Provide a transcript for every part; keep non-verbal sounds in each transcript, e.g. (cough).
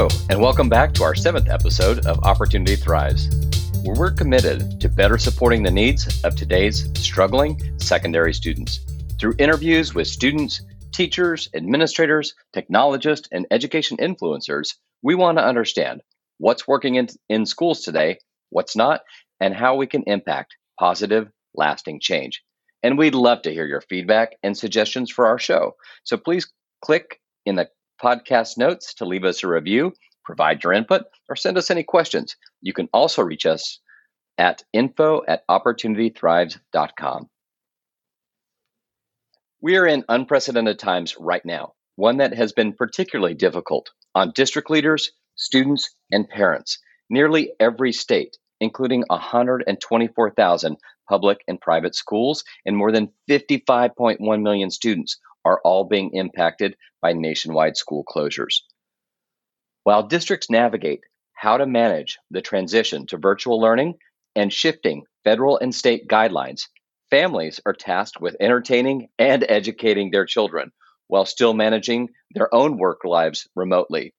Hello, and welcome back to our seventh episode of Opportunity Thrives, where we're committed to better supporting the needs of today's struggling secondary students through interviews with students, teachers, administrators, technologists, and education influencers. We want to understand what's working in, in schools today, what's not, and how we can impact positive, lasting change. And we'd love to hear your feedback and suggestions for our show. So please click in the podcast notes to leave us a review, provide your input, or send us any questions. You can also reach us at info at opportunitythrives.com. We are in unprecedented times right now, one that has been particularly difficult on district leaders, students, and parents. Nearly every state, including 124,000 public and private schools and more than 55.1 million students, are all being impacted by nationwide school closures. While districts navigate how to manage the transition to virtual learning and shifting federal and state guidelines, families are tasked with entertaining and educating their children while still managing their own work lives remotely.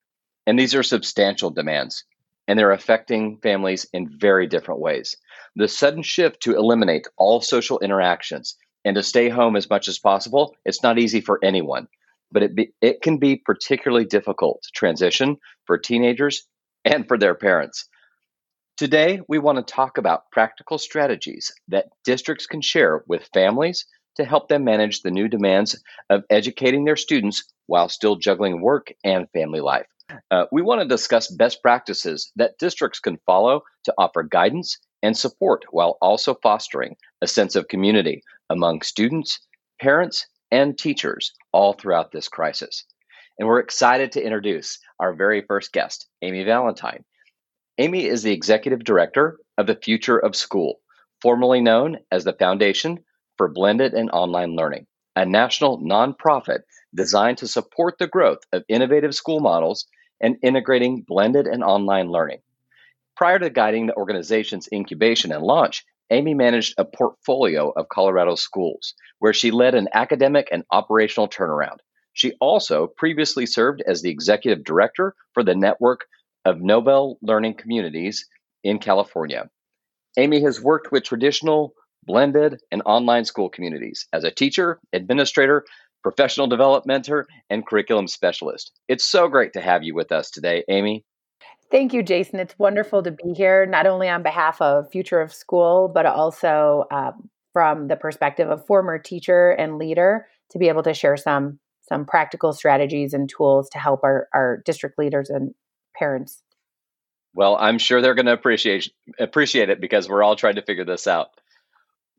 And these are substantial demands, and they're affecting families in very different ways. The sudden shift to eliminate all social interactions and to stay home as much as possible, it's not easy for anyone, but it, be, it can be particularly difficult to transition for teenagers and for their parents. Today, we want to talk about practical strategies that districts can share with families to help them manage the new demands of educating their students while still juggling work and family life. Uh, we want to discuss best practices that districts can follow to offer guidance and support while also fostering a sense of community among students, parents, and teachers all throughout this crisis. And we're excited to introduce our very first guest, Amy Valentine. Amy is the executive director of the Future of School, formerly known as the Foundation for Blended and Online Learning, a national nonprofit designed to support the growth of innovative school models and integrating blended and online learning. Prior to guiding the organization's incubation and launch, Amy managed a portfolio of Colorado schools where she led an academic and operational turnaround. She also previously served as the executive director for the network of Nobel Learning Communities in California. Amy has worked with traditional, blended, and online school communities as a teacher, administrator, professional developmentor, and curriculum specialist. It's so great to have you with us today, Amy. Thank you, Jason. It's wonderful to be here, not only on behalf of Future of School, but also um, from the perspective of former teacher and leader to be able to share some some practical strategies and tools to help our, our district leaders and parents. Well, I'm sure they're going to appreciate appreciate it because we're all trying to figure this out.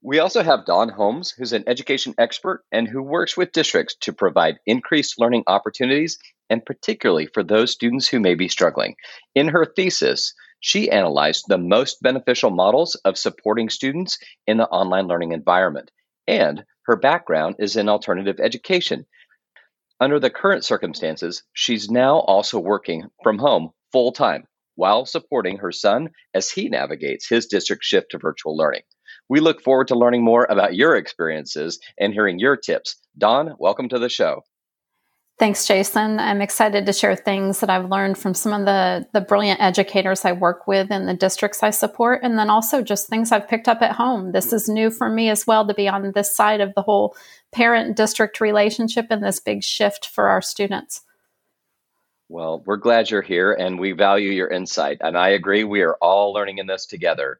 We also have Dawn Holmes, who's an education expert and who works with districts to provide increased learning opportunities, and particularly for those students who may be struggling. In her thesis, she analyzed the most beneficial models of supporting students in the online learning environment, and her background is in alternative education. Under the current circumstances, she's now also working from home full time while supporting her son as he navigates his district shift to virtual learning. We look forward to learning more about your experiences and hearing your tips. Dawn, welcome to the show. Thanks, Jason. I'm excited to share things that I've learned from some of the, the brilliant educators I work with in the districts I support, and then also just things I've picked up at home. This is new for me as well to be on this side of the whole parent district relationship and this big shift for our students. Well, we're glad you're here and we value your insight. And I agree, we are all learning in this together.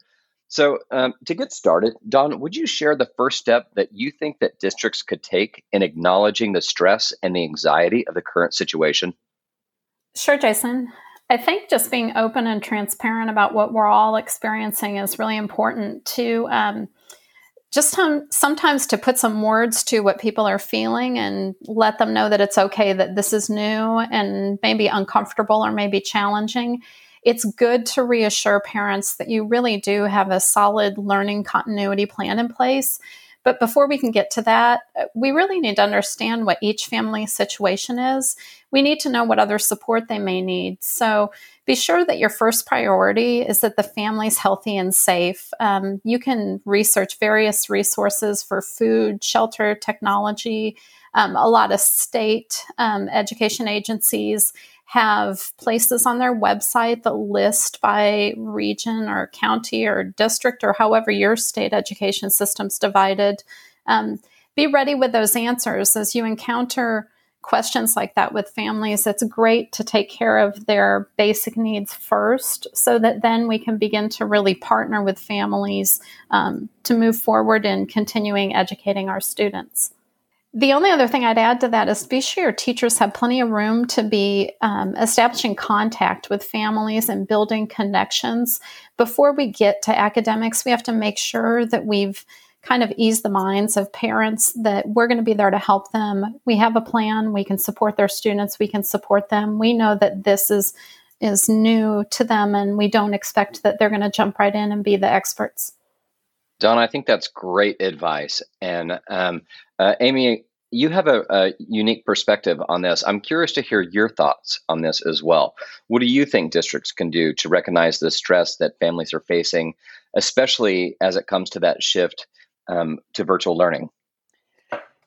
So, um, to get started, Dawn, would you share the first step that you think that districts could take in acknowledging the stress and the anxiety of the current situation? Sure, Jason. I think just being open and transparent about what we're all experiencing is really important to um, just sometimes to put some words to what people are feeling and let them know that it's okay that this is new and maybe uncomfortable or maybe challenging it's good to reassure parents that you really do have a solid learning continuity plan in place. But before we can get to that, we really need to understand what each family situation is. We need to know what other support they may need. So be sure that your first priority is that the family's healthy and safe. Um, you can research various resources for food, shelter, technology. Um, a lot of state um, education agencies have places on their website that list by region or county or district or however your state education system's divided. Um, be ready with those answers as you encounter questions like that with families. It's great to take care of their basic needs first so that then we can begin to really partner with families um, to move forward in continuing educating our students. The only other thing I'd add to that is be sure your teachers have plenty of room to be um, establishing contact with families and building connections. Before we get to academics, we have to make sure that we've kind of eased the minds of parents that we're going to be there to help them. We have a plan, we can support their students, we can support them. We know that this is is new to them and we don't expect that they're going to jump right in and be the experts. Dawn, I think that's great advice. And um, uh, Amy, you have a, a, unique perspective on this. I'm curious to hear your thoughts on this as well. What do you think districts can do to recognize the stress that families are facing, especially as it comes to that shift um, to virtual learning?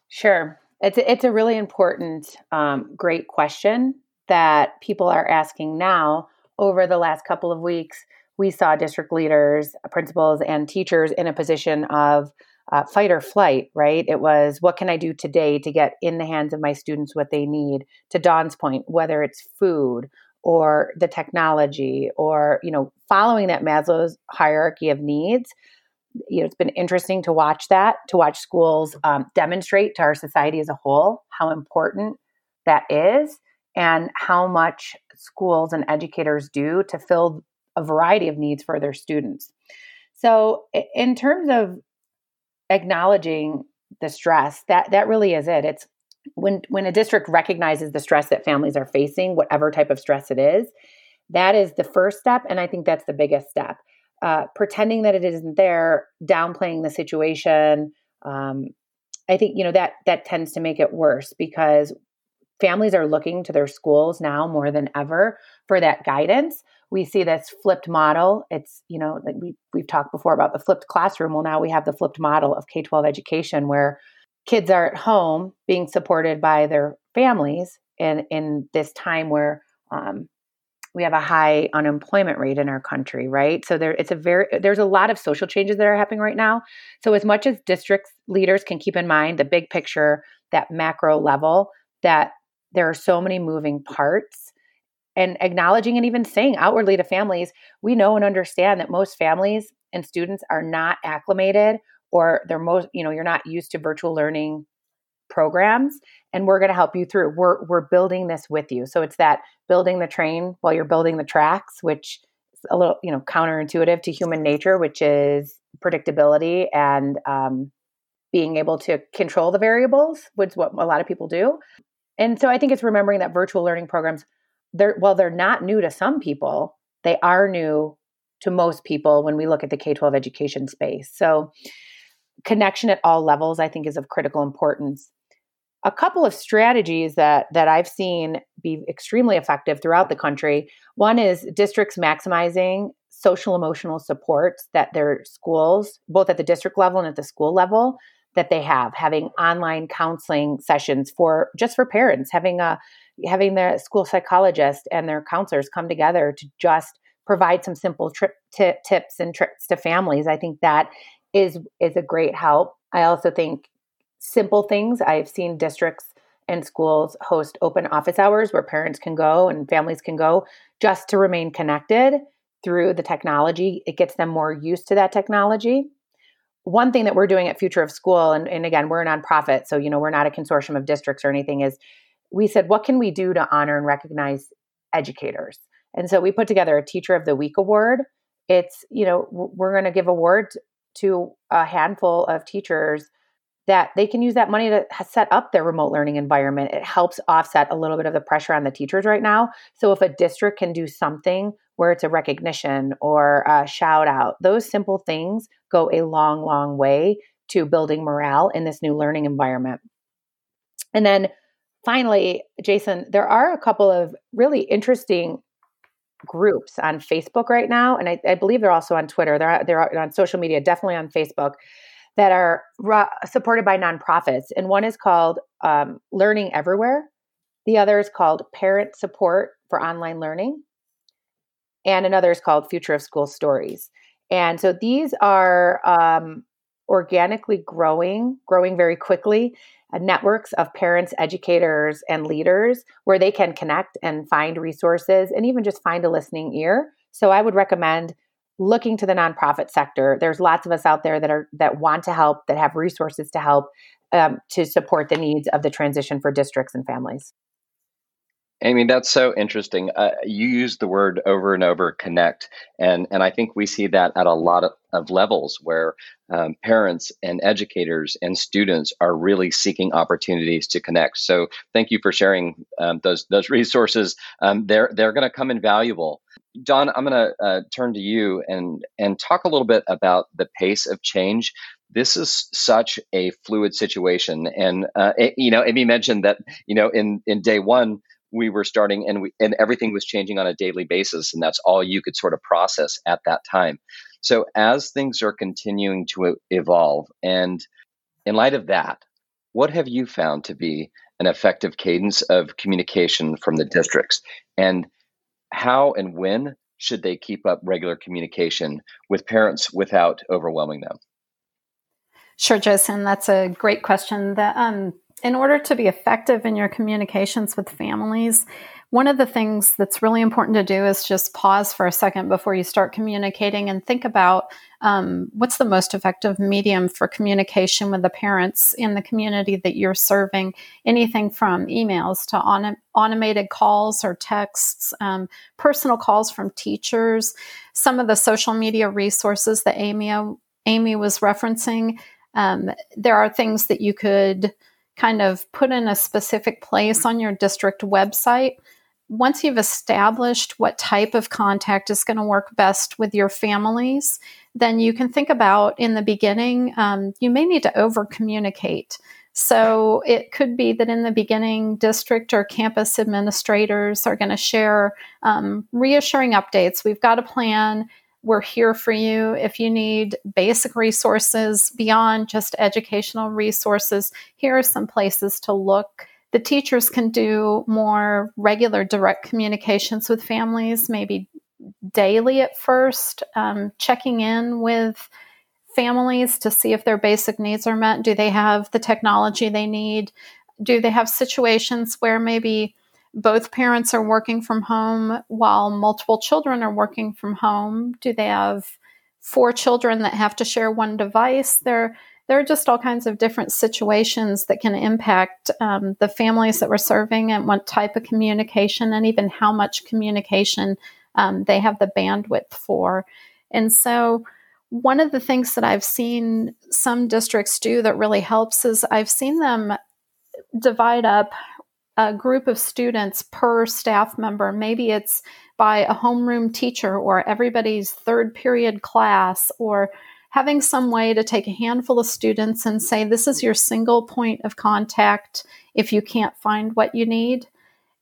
Sure. It's a, it's a really important, um, great question that people are asking now. Over the last couple of weeks, we saw district leaders, principals, and teachers in a position of uh, fight or flight, right? It was what can I do today to get in the hands of my students what they need? To Dawn's point, whether it's food or the technology or, you know, following that Maslow's hierarchy of needs, you know, it's been interesting to watch that, to watch schools um, demonstrate to our society as a whole how important that is and how much schools and educators do to fill a variety of needs for their students. So, in terms of acknowledging the stress that that really is it. It's when when a district recognizes the stress that families are facing whatever type of stress it is that is the first step and i think that's the biggest step. Uh, pretending that it isn't there downplaying the situation um, i think you know that that tends to make it worse because families are looking to their schools now more than ever for that guidance we see this flipped model. It's, you know, like we, we've talked before about the flipped classroom. Well, now we have the flipped model of K 12 education where kids are at home being supported by their families in, in this time where um, we have a high unemployment rate in our country, right? So there, it's a very there's a lot of social changes that are happening right now. So as much as district leaders can keep in mind the big picture, that macro level, that there are so many moving parts and acknowledging and even saying outwardly to families, we know and understand that most families and students are not acclimated or they're most, you know, you're not used to virtual learning programs and we're going to help you through. We're we're building this with you. So it's that building the train while you're building the tracks, which is a little, you know, counterintuitive to human nature, which is predictability and um, being able to control the variables, which is what a lot of people do. And so I think it's remembering that virtual learning programs they're well they're not new to some people. They are new to most people when we look at the k-12 education space. So connection at all levels i think is of critical importance. A couple of strategies that that i've seen be extremely effective throughout the country. One is districts maximizing social emotional supports that their schools both at the district level and at the school level that they have having online counseling sessions for just for parents having a having the school psychologist and their counselors come together to just provide some simple trip t- tips and tricks to families i think that is is a great help. I also think simple things i've seen districts and schools host open office hours where parents can go and families can go just to remain connected through the technology. It gets them more used to that technology. One thing that we're doing at future of school and, and again we're a nonprofit so you know we're not a consortium of districts or anything is we said, what can we do to honor and recognize educators? And so we put together a Teacher of the Week award. It's, you know, we're going to give awards to a handful of teachers that they can use that money to set up their remote learning environment. It helps offset a little bit of the pressure on the teachers right now. So if a district can do something where it's a recognition or a shout out, those simple things go a long, long way to building morale in this new learning environment. And then finally, Jason, there are a couple of really interesting groups on Facebook right now, and I, I believe they're also on Twitter. They're they're on social media, definitely on Facebook, that are ra- supported by nonprofits. And one is called um, Learning Everywhere, The other is called Parent Support for Online Learning. And another is called Future of School Stories. And so these are um, organically growing, growing very quickly, uh, networks of parents, educators, and leaders where they can connect and find resources and even just find a listening ear. So I would recommend looking to the nonprofit sector. There's lots of us out there that are that want to help, that have resources to help um, to support the needs of the transition for districts and families. Amy, that's so interesting. Uh, you use the word over and over, connect, and and I think we see that at a lot of, of levels where um, parents and educators and students are really seeking opportunities to connect. So, thank you for sharing um, those those (laughs) resources. Um, they're they're going to come invaluable. Dawn, I'm going to uh, turn to you and and talk a little bit about the pace of change this is such a fluid situation and uh, it, you know amy mentioned that you know in in day one we were starting and we and everything was changing on a daily basis and that's all you could sort of process at that time. So as things are continuing to evolve and in light of that what have you found to be an effective cadence of communication from the districts? And how and when should they keep up regular communication with parents without overwhelming them? Sure, Jason, that's a great question. The, um, in order to be effective in your communications with families, one of the things that's really important to do is just pause for a second before you start communicating and think about um, what's the most effective medium for communication with the parents in the community that you're serving. Anything from emails to on- automated calls or texts, um, personal calls from teachers, some of the social media resources that Amy, Amy was referencing. Um, there are things that you could kind of put in a specific place on your district website. Once you've established what type of contact is going to work best with your families, then you can think about in the beginning, um, you may need to over communicate. So it could be that in the beginning, district or campus administrators are going to share um, reassuring updates. We've got a plan. We're here for you. If you need basic resources beyond just educational resources, here are some places to look. The teachers can do more regular direct communications with families, maybe daily at first, um, checking in with families to see if their basic needs are met. Do they have the technology they need? Do they have situations where maybe both parents are working from home while multiple children are working from home? Do they have four children that have to share one device? There, there are just all kinds of different situations that can impact um, the families that we're serving and what type of communication and even how much communication um, they have the bandwidth for. And so, one of the things that I've seen some districts do that really helps is I've seen them divide up a group of students per staff member. Maybe it's by a homeroom teacher or everybody's third period class or having some way to take a handful of students and say, this is your single point of contact if you can't find what you need.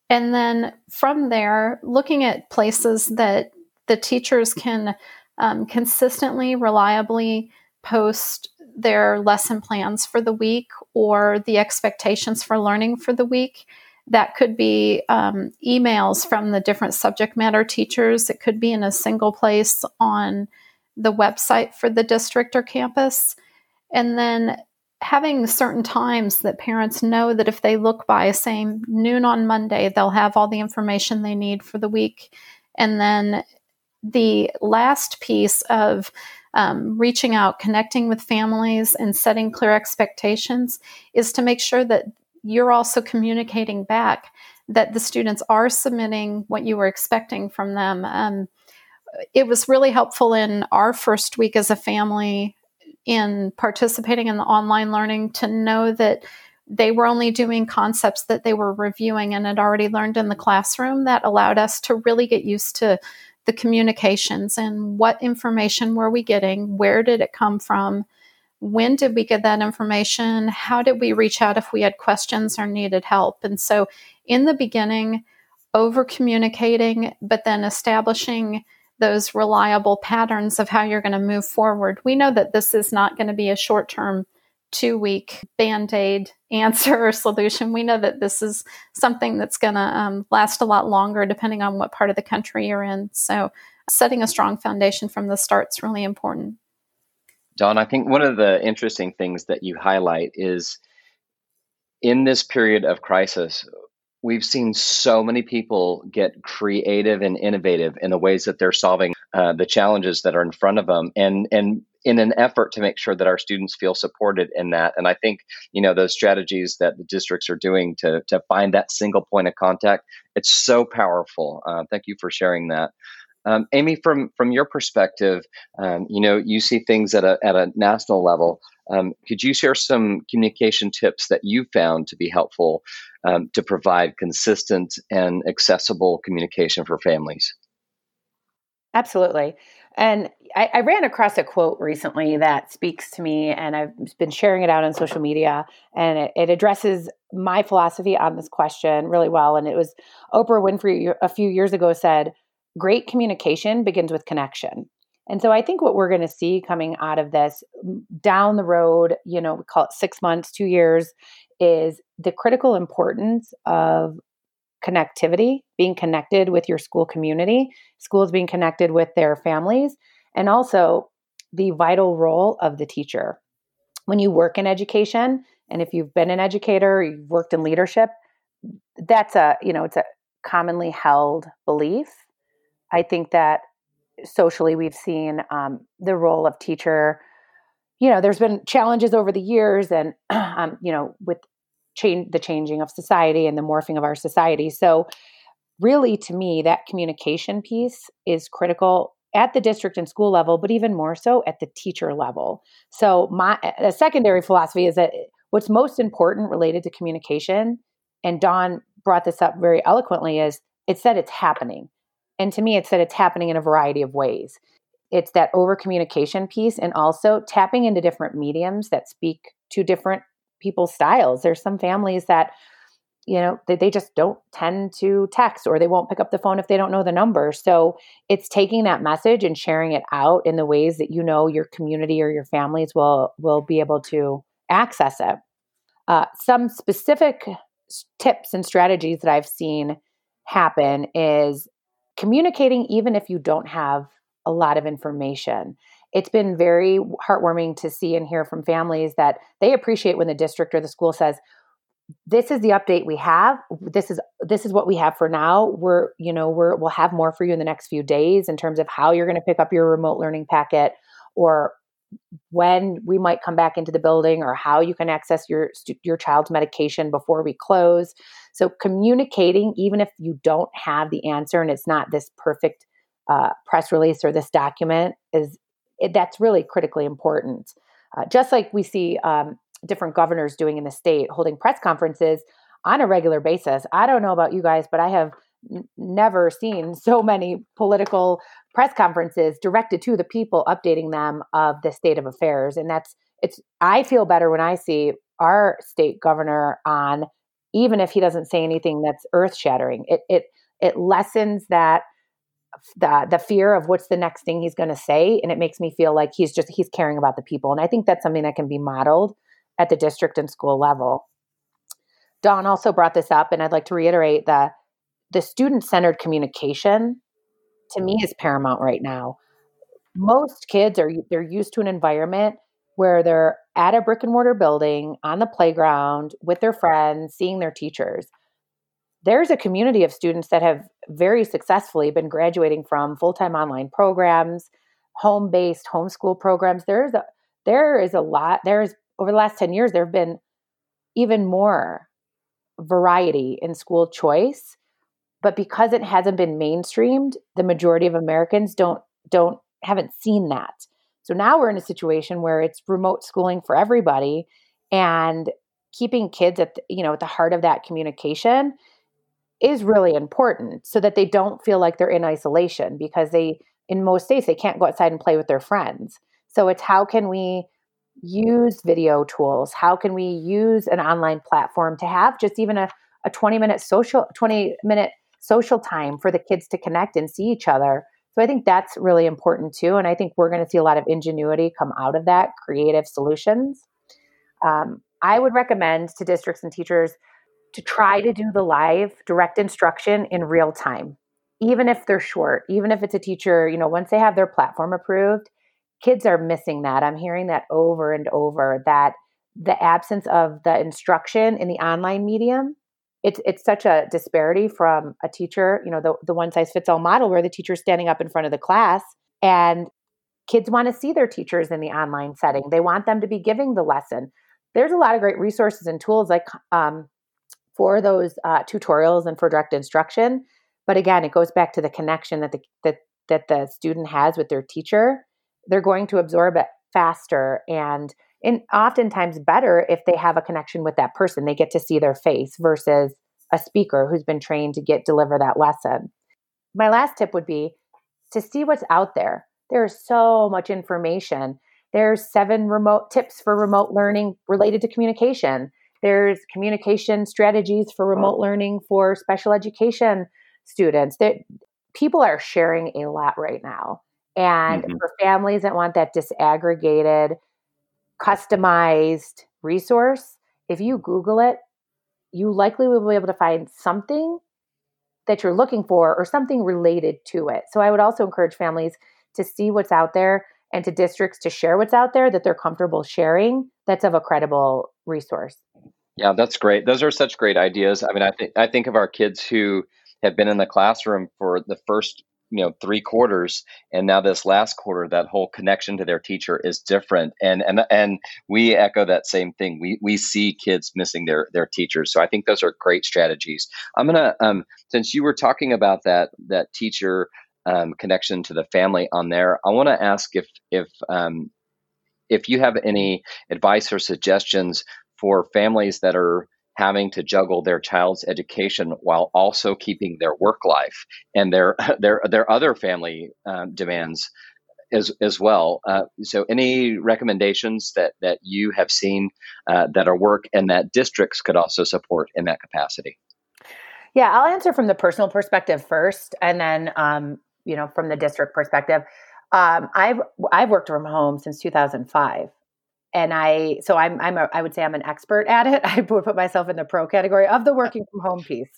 And then from there, looking at places that the teachers can um, consistently, reliably post their lesson plans for the week or the expectations for learning for the week that could be um, emails from the different subject matter teachers. It could be in a single place on the website for the district or campus. And then having certain times that parents know that if they look by, say, noon on Monday, they'll have all the information they need for the week. And then the last piece of um, reaching out, connecting with families, and setting clear expectations is to make sure that you're also communicating back that the students are submitting what you were expecting from them. Um, it was really helpful in our first week as a family in participating in the online learning to know that they were only doing concepts that they were reviewing and had already learned in the classroom. That allowed us to really get used to the communications and what information were we getting, where did it come from, when did we get that information? How did we reach out if we had questions or needed help? And so, in the beginning, over communicating, but then establishing those reliable patterns of how you're going to move forward. We know that this is not going to be a short term two week band aid answer or solution. We know that this is something that's going to um, last a lot longer depending on what part of the country you're in. So, setting a strong foundation from the start is really important. Dawn, I think one of the interesting things that you highlight is in this period of crisis, we've seen so many people get creative and innovative in the ways that they're solving uh, the challenges that are in front of them and and in an effort to make sure that our students feel supported in that. And i think you know those strategies that the districts are doing to to find that single point of contact it's so powerful. Uh, thank you for sharing that um, Amy, from from your perspective, um, you know you see things at a at a national level. Um, could you share some communication tips that you found to be helpful um, to provide consistent and accessible communication for families? Absolutely. And I, I, ran across a quote recently that speaks to me, and I've been sharing it out on social media, and it, it addresses my philosophy on this question really well. And it was Oprah Winfrey a few years ago said, great communication begins with connection. And so I think what we're going to see coming out of this down the road, you know, we call it six months, two years, is the critical importance of connectivity, being connected with your school community, schools being connected with their families, and also the vital role of the teacher. When you work in education, and if you've been an educator, you've worked in leadership, that's a, you know, it's a commonly held belief I think that socially we've seen um, the role of teacher. You know, there's been challenges over the years, and (clears throat) um, you know, with change the changing of society and the morphing of our society. So, really, to me, that communication piece is critical at the district and school level, but even more so at the teacher level. So, my a secondary philosophy is that what's most important related to communication, and Dawn brought this up very eloquently, is it's that it's happening. And to me, it's that it's happening in a variety of ways. It's that over communication piece and also tapping into different mediums that speak to different people's styles. There's some families that, you know, they, they just don't tend to text or they won't pick up the phone if they don't know the number. So it's taking that message and sharing it out in the ways that you know your community or your families will will be able to access it. Uh, some specific tips and strategies that I've seen happen is communicating even if you don't have a lot of information. It's been very heartwarming to see and hear from families that they appreciate when the district or the school says, this is the update we have this is this is what we have for now we're you know we're we'll have more for you in the next few days in terms of how you're going to pick up your remote learning packet or when we might come back into the building or how you can access your your child's medication before we close. So communicating, even if you don't have the answer and it's not this perfect uh, press release or this document, is it, that's really critically important. Uh, just like we see um, different governors doing in the state, holding press conferences on a regular basis. I don't know about you guys, but I have never seen (laughs) so many political press conferences directed to the people updating them of the state of affairs and that's it's i feel better when i see our state governor on even if he doesn't say anything that's earth shattering it it it lessens that the the fear of what's the next thing he's going to say and it makes me feel like he's just he's caring about the people and i think that's something that can be modeled at the district and school level. Dawn also brought this up and i'd like to reiterate that the student centered communication to me mm. is paramount right now. Most kids are they're used to an environment where they're at a brick and mortar building on the playground with their friends, seeing their teachers. There's a community of students that have very successfully been graduating from full-time online programs, home-based homeschool programs. There's a there is a lot there's over the last 10 years there have been even more variety in school choice but because it hasn't been mainstreamed the majority of americans don't don't haven't seen that. So now we're in a situation where it's remote schooling for everybody and keeping kids at the, you know at the heart of that communication is really important so that they don't feel like they're in isolation because they in most states they can't go outside and play with their friends. So it's how can we use video tools? How can we use an online platform to have just even a, a 20 minute social 20 minute social time for the kids to connect and see each other. So I think that's really important too. And I think we're going to see a lot of ingenuity come out of that, creative solutions. um, I would recommend to districts and teachers to try to do the live direct instruction in real time, even if they're short, even if it's a teacher, you know, once they have their platform approved, kids are missing that. I'm hearing that over and over that the absence of the instruction in the online medium it's it's such a disparity from a teacher, you know, the, the one size fits all model where the teacher's standing up in front of the class and kids want to see their teachers in the online setting. They want them to be giving the lesson. There's a lot of great resources and tools like um, for those uh, tutorials and for direct instruction. But again, it goes back to the connection that the that that the student has with their teacher. They're going to absorb it faster and and oftentimes better if they have a connection with that person. They get to see their face versus a speaker who's been trained to get deliver that lesson. My last tip would be to see what's out there. There's so much information. There's seven remote tips for remote learning related to communication. There's communication strategies for remote learning for special education students. That people are sharing a lot right now. And mm-hmm. for families that want that disaggregated customized resource, if you Google it, you likely will be able to find something that you're looking for or something related to it. So I would also encourage families to see what's out there and to districts to share what's out there that they're comfortable sharing that's of a credible resource. Yeah, that's great. Those are such great ideas. I mean, I think I think of our kids who have been in the classroom for the first you know three quarters and now this last quarter that whole connection to their teacher is different. And and and we echo that same thing. We we see kids missing their their teachers. So i think those are great strategies. I'm gonna um since you were talking about that that teacher um, connection to the family on there i want to ask if if um if you have any advice or suggestions for families that are having to juggle their child's education while also keeping their work life and their (laughs) their their other family um, demands as as well. Uh, so, any recommendations that that you have seen uh, that are work and that districts could also support in that capacity? Yeah, I'll answer from the personal perspective first, and then um, you know from the district perspective. Um, I've I've worked from home since 2005, and I so I'm I'm a, I would say I'm an expert at it. (laughs) I would put myself in the pro category of the working from home piece.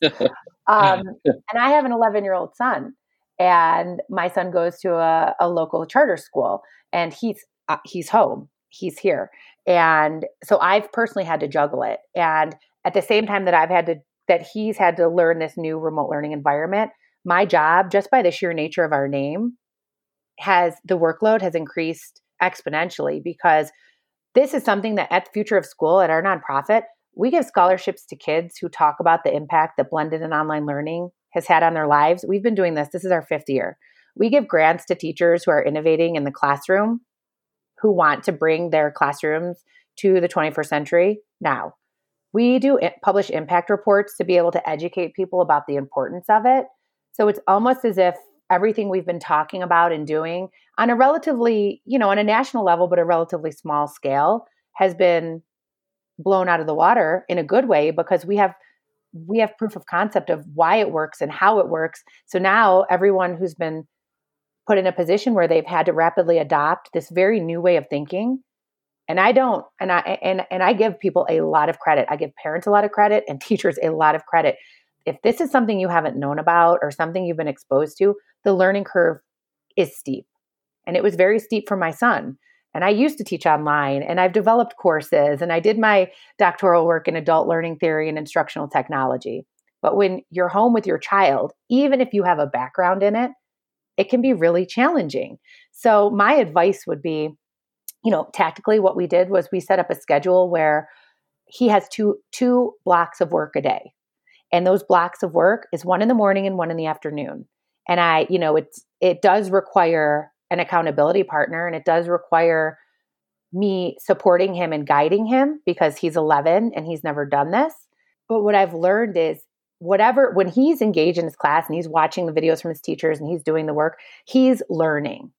Um, (laughs) and I have an 11 year old son, and my son goes to a, a local charter school, and he's uh, he's home, he's here, and so I've personally had to juggle it. And at the same time that I've had to that he's had to learn this new remote learning environment, my job just by the sheer nature of our name has the workload has increased exponentially because this is something that at the Future of School, at our nonprofit, we give scholarships to kids who talk about the impact that blended and online learning has had on their lives. We've been doing this, this is our fifth year. We give grants to teachers who are innovating in the classroom, who want to bring their classrooms to the 21st century now. We do publish impact reports to be able to educate people about the importance of it. So it's almost as if everything we've been talking about and doing on a relatively, you know, on a national level, but a relatively small scale has been blown out of the water in a good way because we have we have proof of concept of why it works and how it works. So now everyone who's been put in a position where they've had to rapidly adopt this very new way of thinking and I don't and I and and I give people a lot of credit. I give parents a lot of credit and (laughs) teachers a lot of credit. If this is something you haven't known about or something you've been exposed to, the learning curve is steep. And it was very steep for my son. And I used to teach online and I've developed courses and I did my doctoral work in adult learning theory and instructional technology. But when you're home with your child, even if you have a background in it, it can be really challenging. So, my advice would be you know, tactically, what we did was we set up a schedule where he has two two blocks of work a day and those blocks of work is one in the morning and one in the afternoon and i you know it's it does require an accountability partner and it does require me supporting him and guiding him because he's 11 and he's never done this. But what i've learned is whatever when he's engaged in his class and he's watching the videos from his teachers and he's doing the work he's learning.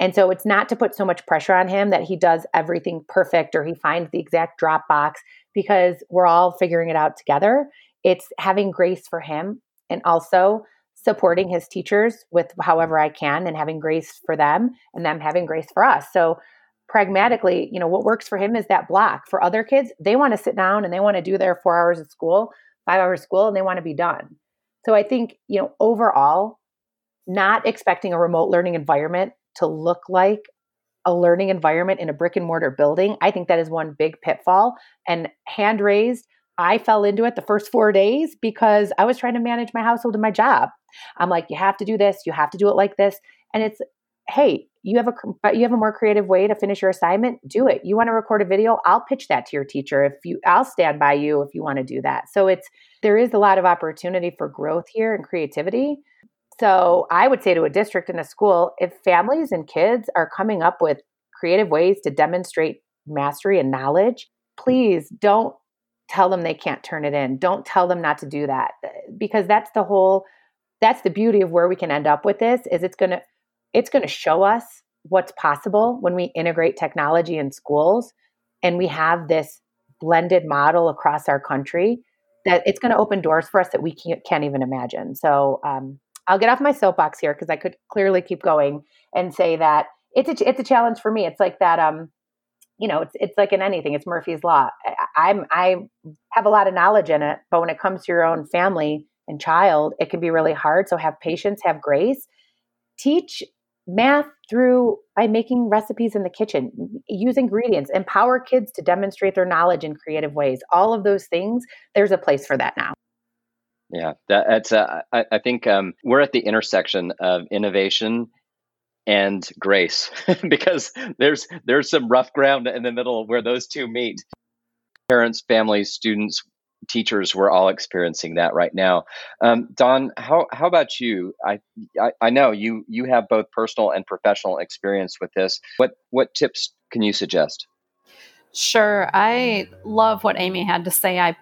And so it's not to put so much pressure on him that he does everything perfect or he finds the exact drop box because we're all figuring it out together. It's having grace for him and also supporting his teachers with however I can and having grace for them and them having grace for us. So pragmatically, you know, what works for him is that block. For other kids, they want to sit down and they want to do their four hours of school, five hours of school, and they want to be done. So I think, you know, overall, not expecting a remote learning environment to look like a learning environment in a brick and mortar building, I think that is one big pitfall. And hand raised, I fell into it the first four days because I was trying to manage my household and my job. I'm like, you have to do this, you have to do it like this. And it's, hey, you have a you have a more creative way to finish your assignment, do it. You want to record a video, I'll pitch that to your teacher. If you I'll stand by you if you want to do that. So it's there is a lot of opportunity for growth here and creativity. So I would say to a district and a school, if families and kids are coming up with creative ways to demonstrate mastery and knowledge, please don't tell them they can't turn it in. Don't tell them not to do that because that's the whole that's the beauty of where we can end up with this is it's going to it's going to show us what's possible when we integrate technology in schools and we have this blended model across our country that it's going to open doors for us that we can't, can't even imagine. So um, I'll get off my soapbox here because I could clearly keep going and say that it's a, it's a challenge for me. It's like that, um, you know, it's, it's like in anything, it's Murphy's law. I, I'm, I have a lot of knowledge in it, but when it comes to your own family and child, it can be really hard. So have patience, have grace, teach math through by making recipes in the kitchen, use ingredients, empower kids to demonstrate their knowledge in creative ways. All of those things, there's a place for that now. Yeah, that, that's. Uh, I, I, think um, we're at the intersection of innovation and grace (laughs) because there's there's some rough ground in the middle where those two meet. Parents, families, students, teachers, we're all experiencing that right now. Um, Dawn, how how about you? I, I, I know you you have both personal and professional experience with this. What what tips can you suggest? Sure, I love what Amy had to say. I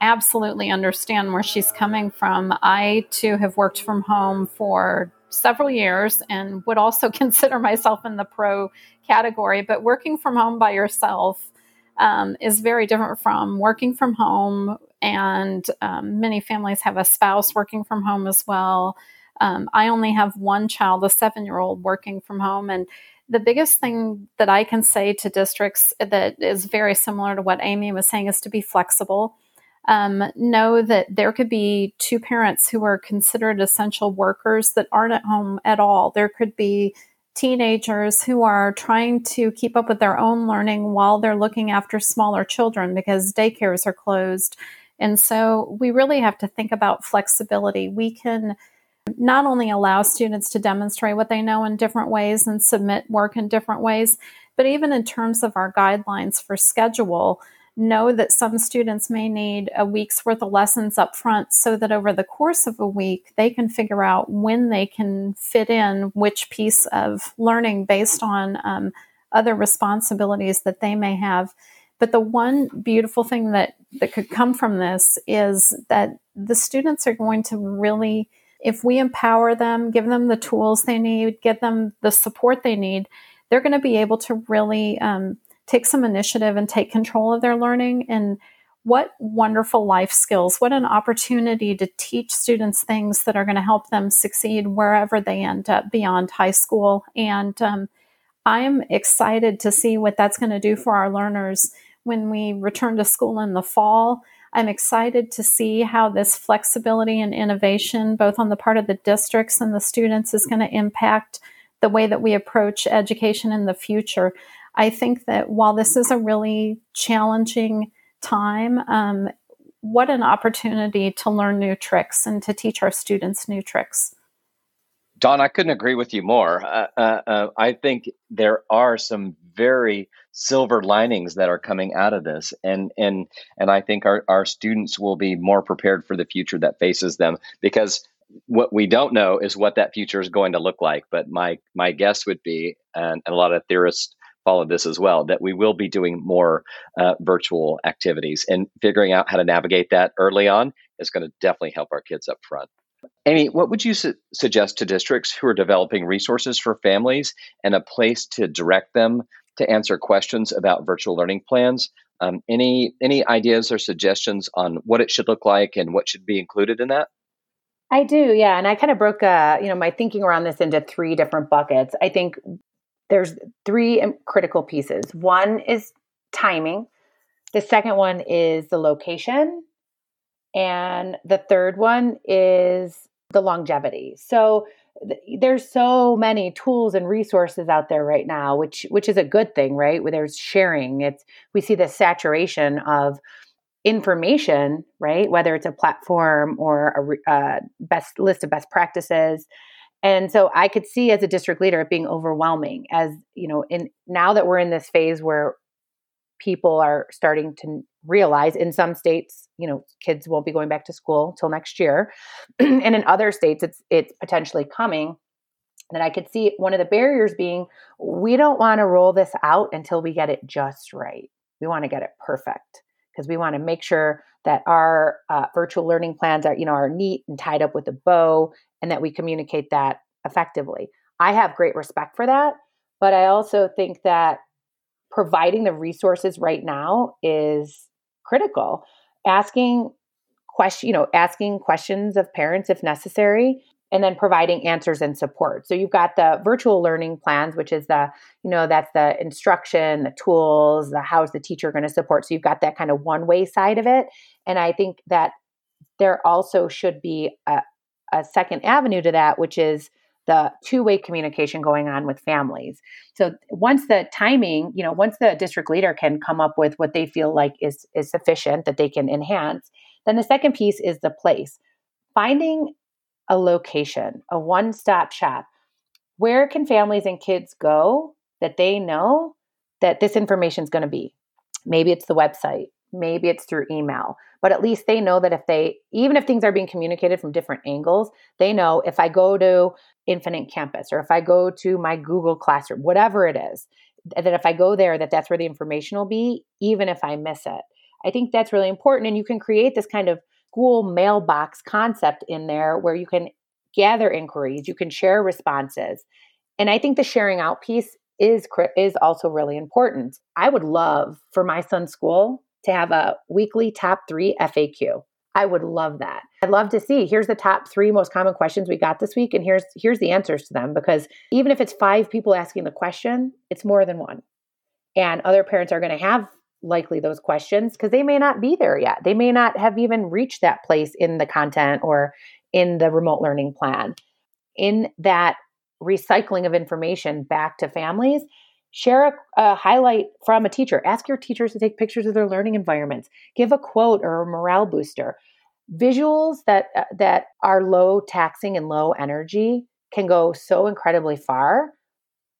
absolutely understand where she's coming from. I too have worked from home for several years and would also (laughs) consider myself in the pro category. But working from home by yourself um, is very different from working from home. And um, many families have a spouse working from home as well. Um, I only have one child, a seven year old, working from home. And the biggest thing that I can say to districts that is very similar to what Amy was saying is to be flexible um, know that there could be two parents who are considered essential workers that aren't at home at all. There could be teenagers who are trying to keep up with their own learning while they're looking after smaller children because daycares are closed. And so we really have to think about flexibility. We can not only allow students to demonstrate what they know in different ways and submit work in different ways, but even in terms of our guidelines for schedule, know that some students may need a week's worth of lessons up front so that over the course of a week they can figure out when they can fit in which piece of learning based on um, other responsibilities that they may have. But the one beautiful thing that that could come from this is that the students are going to really if we empower them give them the tools they need give them the support they need they're going to be able to really um, take some initiative and take control of their learning. And what wonderful life skills what an opportunity to teach students things that are going to help them succeed wherever they end up beyond high school. And um, i'm excited to see what that's going to do for our learners when we return to school in the fall. I'm excited to see how this flexibility and innovation both on the part of the districts and the students is going to impact the way that we approach education in the future I think that while this is a really challenging time, um, what an opportunity to learn new tricks and to teach our students new tricks. Dawn, I couldn't agree with you more. Uh, uh, uh, I think there are some very silver linings that are coming out of this, and and and I think our, our students will be more prepared for the future that faces them because what we don't know is what that future is going to look like. But my my guess would be, and, and a lot of theorists follow this as well that we will be doing more uh, virtual activities and figuring out how to navigate that early on is going to definitely help our kids up front. Amy, what would you su- suggest to districts who are developing resources for families and a place to direct them to answer questions about virtual learning plans? Um, any any ideas or suggestions on what it should look like and what should be included in that? I do, yeah, and I kind of broke, uh, you know, my thinking around this into three different buckets. I think there's three critical pieces. One is timing. The second one is the location. And the third one is the longevity. So th- there's so many tools and resources out there right now, which which is a good thing, right? Where there's sharing. It's we see the saturation of information, right? Whether it's a platform or a uh, best list of best practices. And so I could see as a district leader it being overwhelming as, you know, in now that we're in this phase where people are starting to realize in some states, you know, kids won't be going back to school till next year. (clears throat) and in other states it's it's potentially coming. That I could see one of the barriers being we don't want to roll this out until we get it just right. We want to get it perfect because we want to make sure that our uh, virtual learning plans are, you know, are neat and tied up with a bow and that we communicate that effectively. I have great respect for that, but I also think that providing the resources right now is critical. Asking question, you know, asking questions of parents if necessary and then providing answers and support. So you've got the virtual learning plans, which is the, you know, that's the instruction, the tools, the how's the teacher going to support. So you've got that kind of one way side of it. And I think that there also should be a, a second avenue to that, which is the two-way communication going on with families. So once the timing, you know, once the district leader can come up with what they feel like is is sufficient that they can enhance, then the second piece is the place. Finding a location, a one-stop shop. Where can families and kids go that they know that this information is going to be? Maybe it's the website, maybe it's through email, but at least they know that if they, even if things are being communicated from different angles, they know if I go to Infinite Campus or if I go to my Google Classroom, whatever it is, that if I go there, that that's where the information will be, even if I miss it. I think that's really important. And you can create this kind of school mailbox concept in there where you can gather inquiries, you can share responses. And I think the sharing out piece is is also really important. I would love for my son's school to have a weekly top 3 FAQ. I would love that. I'd love to see here's the top 3 most common questions we got this week and here's here's the answers to them because even if it's 5 people asking the question, it's more than one. And other parents are going to have likely those questions because they may not be there yet. They may not have even reached that place in the content or in the remote learning plan. In that recycling of information back to families, share a, a, highlight from a teacher. Ask your teachers to take pictures of their learning environments. Give a quote or a morale booster. Visuals that uh, that are low taxing and low energy can go so incredibly far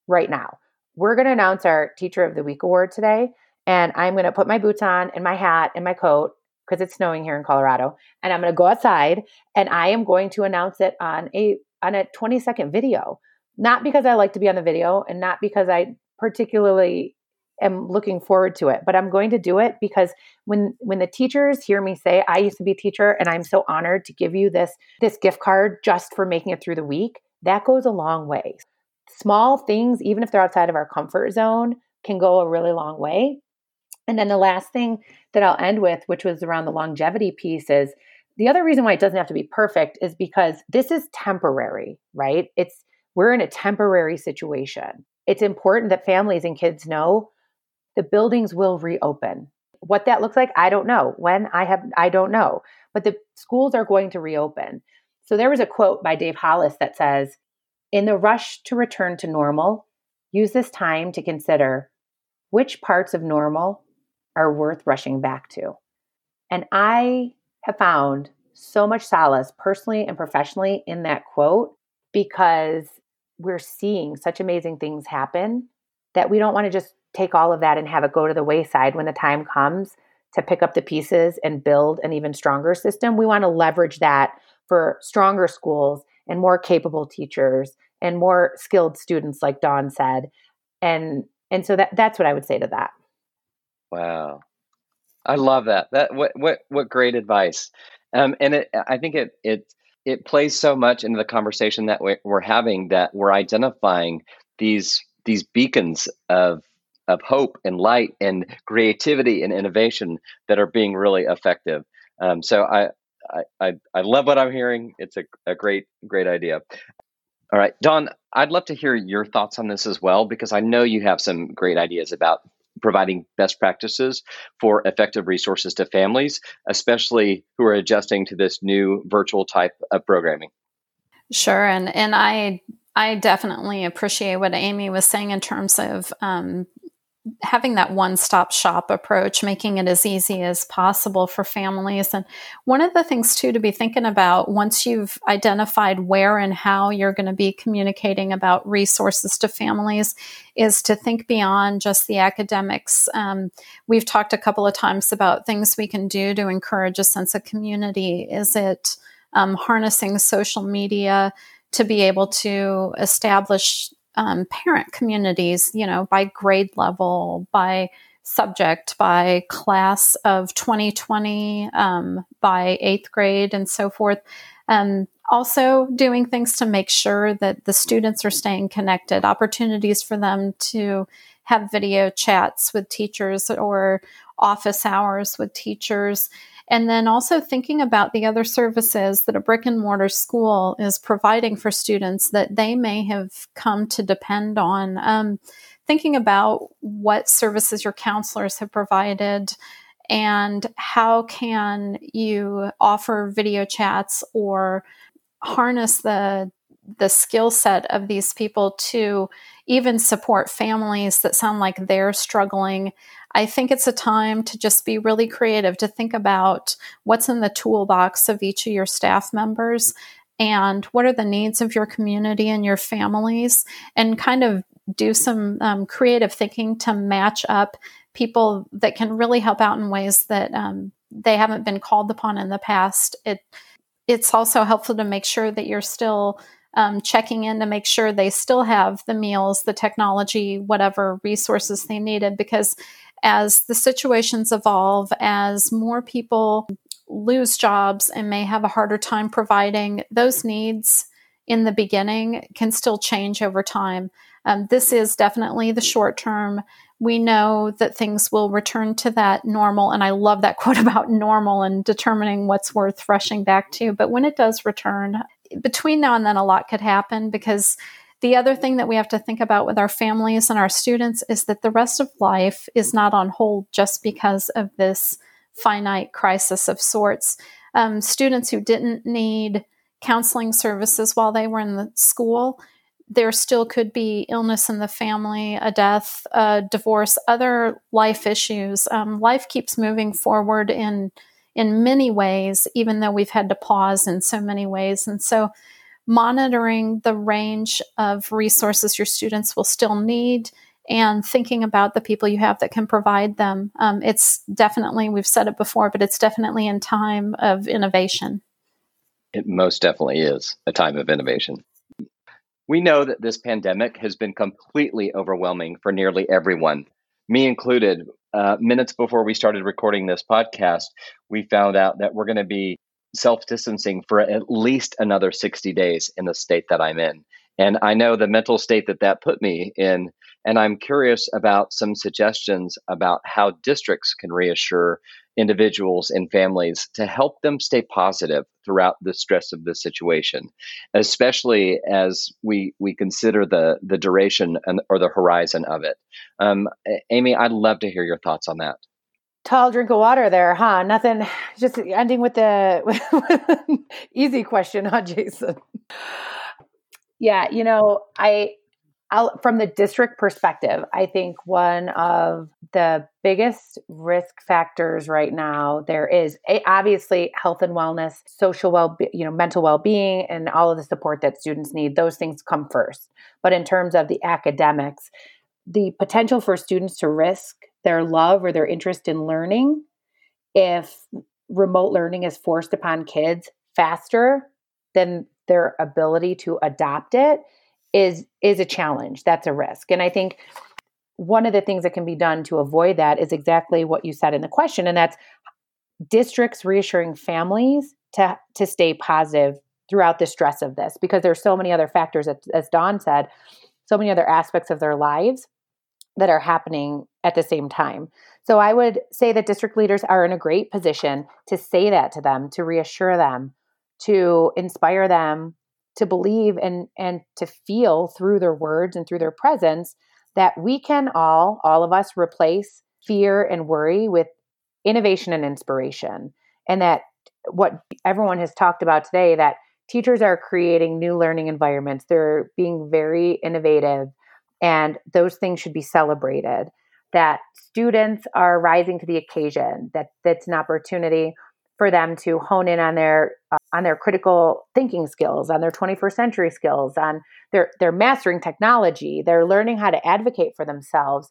right now. We're going to announce our Teacher of the Week award today, and I'm going to put my boots on and my hat and my coat because it's snowing here in Colorado, and I'm going to go outside and I am going to announce it on a on a 20 second video. Not because I like to be on the video and not because I particularly am looking forward to it, but I'm going to do it because when when the teachers hear me say I used to be a teacher and I'm so honored to give you this this gift card just for making it through the week, that goes a long way. Small things even if they're outside of our comfort zone can go a really long way. And then the last thing that I'll end with, which was around the longevity piece, is the other reason why it doesn't have to be perfect is because this is temporary, right? It's we're in a temporary situation. It's important that families and kids know the buildings will reopen. What that looks like, I don't know. When I have I don't know. But the schools are going to reopen. So there was a quote by Dave Hollis that says, "In the rush to return to normal, use this time to consider which parts of normal are worth rushing back to. And I have found so much solace personally and professionally in that quote because we're seeing such amazing things happen that we don't want to just take all of that and have it go to the wayside when the time comes to pick up the pieces and build an even stronger system. We want to leverage that for stronger schools and more capable teachers and more skilled students like Dawn said. And and so that that's what I would say to that. Wow. I love that. That what what what great advice. Um, and it, I think it it it plays so much into the conversation that we're having that we're identifying these these beacons of of hope and light and creativity and innovation that are being really effective. Um, so I, I I love what I'm hearing. It's a, a great great idea. All right, Dawn, I'd love to hear your thoughts on this as well, because I know you have some great ideas about providing best practices for effective resources to families, especially who are adjusting to this new virtual type of programming. Sure, and and I I definitely appreciate what Amy was saying in terms of um, having that one stop shop approach, making it as easy as possible for families. And one of the things, too, to be thinking about once you've identified where and how you're going to be communicating about resources to families is to think beyond just the academics. Um, we've talked a couple of times about things we can do to encourage a sense of community. Is it um, harnessing social media? To be able to establish um, parent communities, you know, by grade level, by subject, by class of 2020, um, by eighth grade, and so forth. Um, also, doing things to make sure that the students are staying connected, opportunities for them to have video chats with teachers or office hours with teachers and then also thinking about the other services that a brick and mortar school is providing for students that they may have come to depend on. Um, thinking about what services your counselors have provided and how can you offer video chats or harness the the skill set of these people to even support families that sound like they're struggling I think it's a time to just be really creative, to think about what's in the toolbox of each of your staff members and what are the needs of your community and your families, and kind of do some um, creative thinking to match up people that can really help out in ways that um, they haven't been called upon in the past. It it's also helpful to make sure that you're still um, checking in to make sure they still have the meals, the technology, whatever resources they needed, because as the situations evolve, as more people lose jobs and may have a harder time providing, those needs in the beginning can still change over time. Um, this is definitely the short term. We know that things will return to that normal. And I love that (laughs) quote about normal and determining what's worth rushing back to. But when it does return, between now and then, a lot could happen because the other thing that we have to think about with our families and our students is that the rest of life is not on hold just because of this finite crisis of sorts. Um, students who didn't need counseling services while they were in the school, there still could be illness in the family, a death, a divorce, other life issues. Um, life keeps moving forward in in many ways, even though we've had to pause in so many ways. And so monitoring the range of resources your students will still need and thinking about the people you have that can provide them. Um, it's definitely, we've said it before, but it's definitely in time of innovation. It most definitely is a time of innovation. We know that this pandemic has been completely overwhelming for nearly everyone, me included. Uh, minutes before we started recording this podcast, we found out that we're going to be self distancing for at least another 60 days in the state that I'm in. And I know the mental state that that put me in. And I'm curious about some suggestions about how districts can reassure individuals and families to help them stay positive throughout the stress of this situation, especially as we we consider the the duration and, or the horizon of it. Um, Amy, I'd love to hear your thoughts on that tall drink of water there, huh? Nothing. (sighs) Just ending with the (laughs) easy question, huh, Jason? Yeah, you know, I, I'll, from the district perspective, I think one of the biggest risk factors right now there is a, obviously health and wellness, social well, you know, mental well-being, and all of the support that students need. Those things come first. But in terms of the academics, the potential for students to risk their love or their interest in learning if remote learning is forced upon kids faster than their ability to adopt it is is a challenge. That's a risk. And i think one of the things that can be done to avoid that is exactly what you said in the question and that's districts reassuring families to to stay positive throughout the stress of this because there's so many other factors as dawn said so many other aspects of their lives that are happening at the same time. So I would say that district leaders are in a great position to say that to them, to reassure them, to inspire them to believe and and to feel through their words and through their presence that we can all all of us replace fear and worry with innovation and inspiration. And that what everyone has talked about today that teachers are creating new learning environments. They're being very innovative and those things should be celebrated that students are rising to the occasion that that's an opportunity for them to hone in on their uh, on their critical thinking skills on their 21st century skills on their they're mastering technology they're learning how to advocate for themselves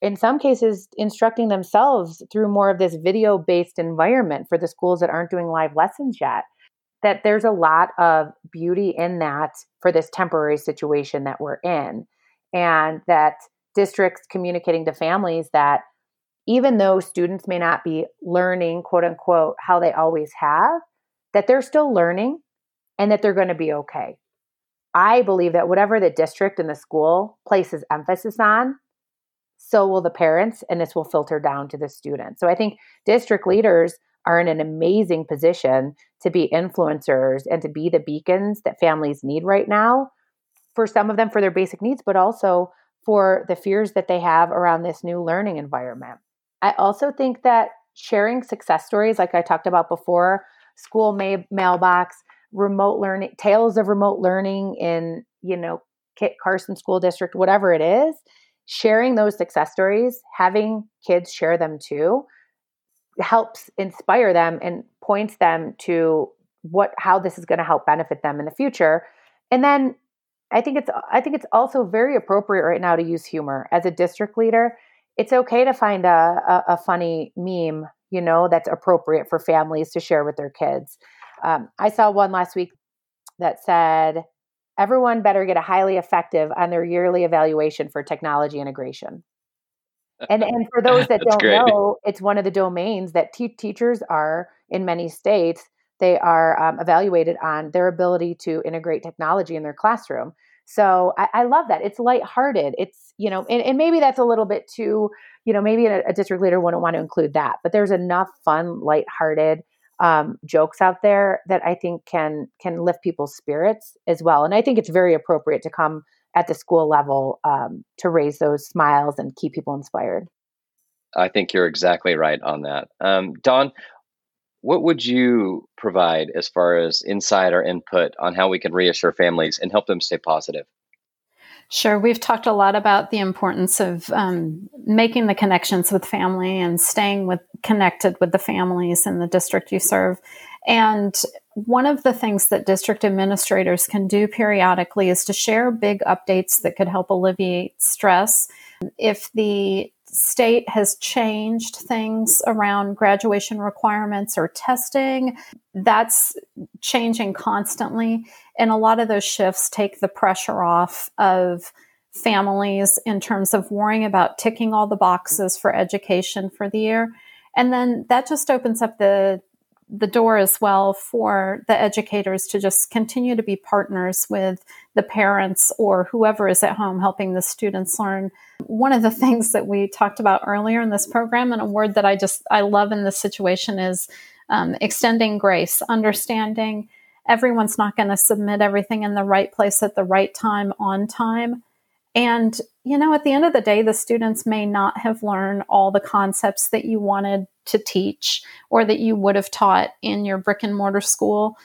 in some cases instructing themselves through more of this video based environment for the schools that aren't doing live lessons yet that there's a lot of beauty in that for this temporary situation that we're in and that districts communicating to families that even though students may not be learning, quote unquote, how they always have, that they're still learning and that they're going to be okay. I believe that whatever the district and the school places emphasis on, so will the parents, and this will filter down to the students. So I think district leaders are in an amazing position to be influencers and to be the beacons that families need right now for some of them for their basic needs, but also for the fears that they have around this new learning environment. I also think that sharing success stories, like I talked about before, school may- mailbox, remote learning, tales of remote learning in, you know, Kit Carson School District, whatever it is, sharing those success stories, having kids share them too, helps inspire them and points them to what how this is going to help benefit them in the future. And then I think it's I think it's also very appropriate right now to use humor as a district leader. It's okay to find a, a, a funny meme, you know, that's appropriate for families to share with their kids. Um, I saw one last week that said, "Everyone better get a highly effective on their yearly evaluation for technology integration." and (laughs) and for those that don't great. know, it's one of the domains that te- teachers are in many states they are um, evaluated on their ability to integrate technology in their classroom. So I, I love that. It's lighthearted. It's, you know, and, and, maybe that's a little bit too, you know, maybe a, a, district leader wouldn't want to include that, but there's enough fun, lighthearted um, jokes out there that I think can can lift people's spirits as well. And I think it's very appropriate to come at the school level um, to raise those smiles and keep people inspired. I think you're exactly right on that. Um, Dawn, what would you provide as far as insight or input on how we can reassure families and help them stay positive? Sure. We've talked a lot about the importance of um, making the connections with family and staying with connected with the families in the district you serve. And one of the things that district administrators can do periodically is to share big updates that could help alleviate stress. If the state has changed things around graduation requirements or testing. That's changing constantly. And a lot of those shifts take the pressure off of families in terms of worrying about ticking all the boxes for education for the year. And then that just opens up the the door as well for the educators to just continue to be partners with the parents or whoever is at home helping the students learn. One of the (laughs) things that we talked about earlier in this program, and a word that I just I love in this situation is um, extending grace, understanding everyone's not going to submit everything in the right place at the right time on time. And, you know, at the end of the day, the students may not have learned all the concepts that you wanted to teach or that you would have taught in your brick and mortar school.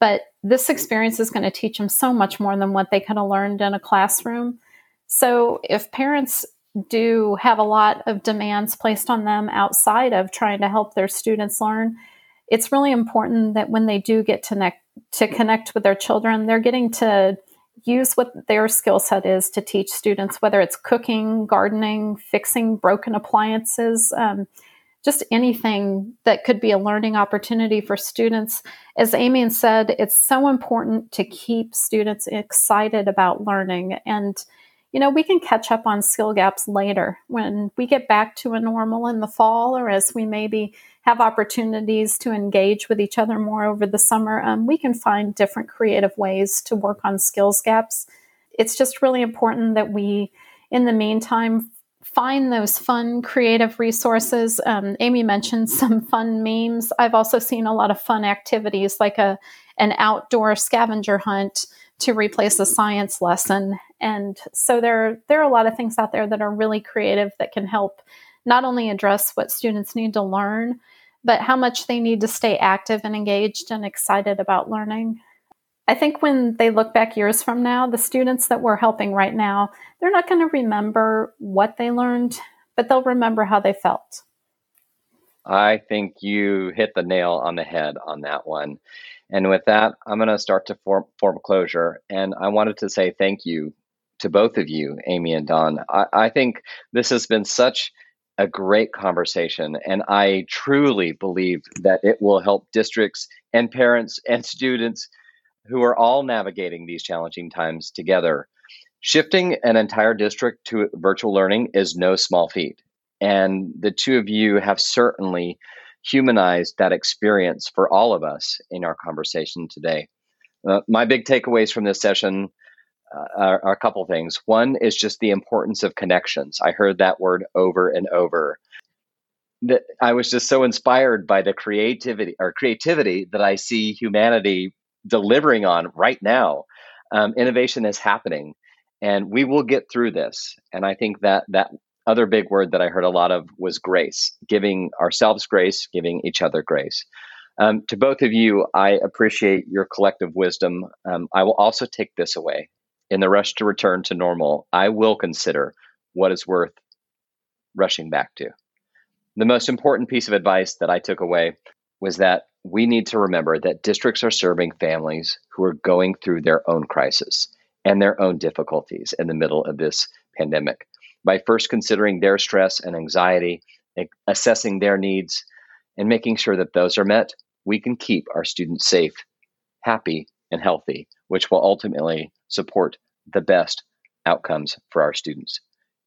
But this experience is going to teach them so much more than what they could have learned in a classroom. So if parents do have a lot of demands placed on them outside of trying to help their students learn, it's really important that when they do get to, ne- to connect with their children, they're getting to use what their skill set is to teach students, whether it's cooking, gardening, fixing broken appliances. Um, just anything that could be a learning opportunity for students. As Amy said, it's so important to keep students excited about learning. And, you know, we can catch up on skill gaps later when we get back to a normal in the fall or as we maybe have opportunities to engage with each other more over the summer. Um, we can find different creative ways to work on skills gaps. It's just really important that we, in the meantime, find those fun, creative resources. Um, Amy mentioned (laughs) some fun memes. I've also seen a lot of fun activities like a an outdoor scavenger hunt to replace a science lesson. And so there, there are a lot of things out there that are really creative that can help not only address what students need to learn, but how much they need to stay active and engaged and excited about learning. I think when they look back years from now, the students that we're helping right now, they're not going to remember what they learned, but they'll remember how they felt. I think you hit the nail on the head on that one. And with that, I'm going to start to form, form closure. And I wanted to say thank you to both of you, Amy and Dawn. I, I think this has been such a great conversation. And I truly believe that it will help districts and parents and students who are all navigating these challenging times together. Shifting an entire district to virtual learning is no small feat. And the two of you have certainly humanized that experience for all of us in our conversation today. Uh, my big takeaways from this session are, are, a couple things. One is just the importance of connections. I heard that word over and over. That I was just so inspired by the creativity or creativity that I see humanity delivering on right now. Um, innovation is happening, and we will get through this. And I think that that other big word that I heard a lot of was grace, giving ourselves grace, giving each other grace. Um, to both of you, I appreciate your collective wisdom. Um, I will also take this away. In the rush to return to normal, I will consider what is worth rushing back to. The most important piece of advice that I took away was that we need to remember that districts are serving families who are going through their own crisis and their own difficulties in the middle of this pandemic. By first considering their stress and anxiety, assessing their needs, and making sure that those are met, we can keep our students safe, happy, and healthy, which will ultimately support the best outcomes for our students.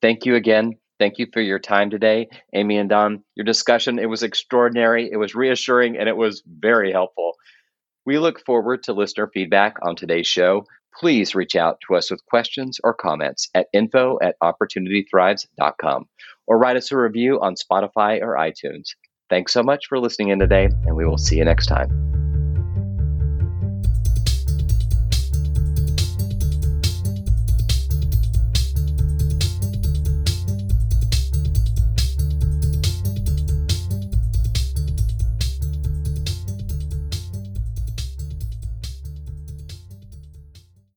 Thank you again Thank you for your time today, Amy and Dawn. Your discussion, it was extraordinary, it was reassuring, and it was very helpful. We look forward to listener feedback on today's show. Please reach out to us with questions or comments at info at opportunitythrives.com or write us a review on Spotify or iTunes. Thanks so much for listening in today, and we will see you next time.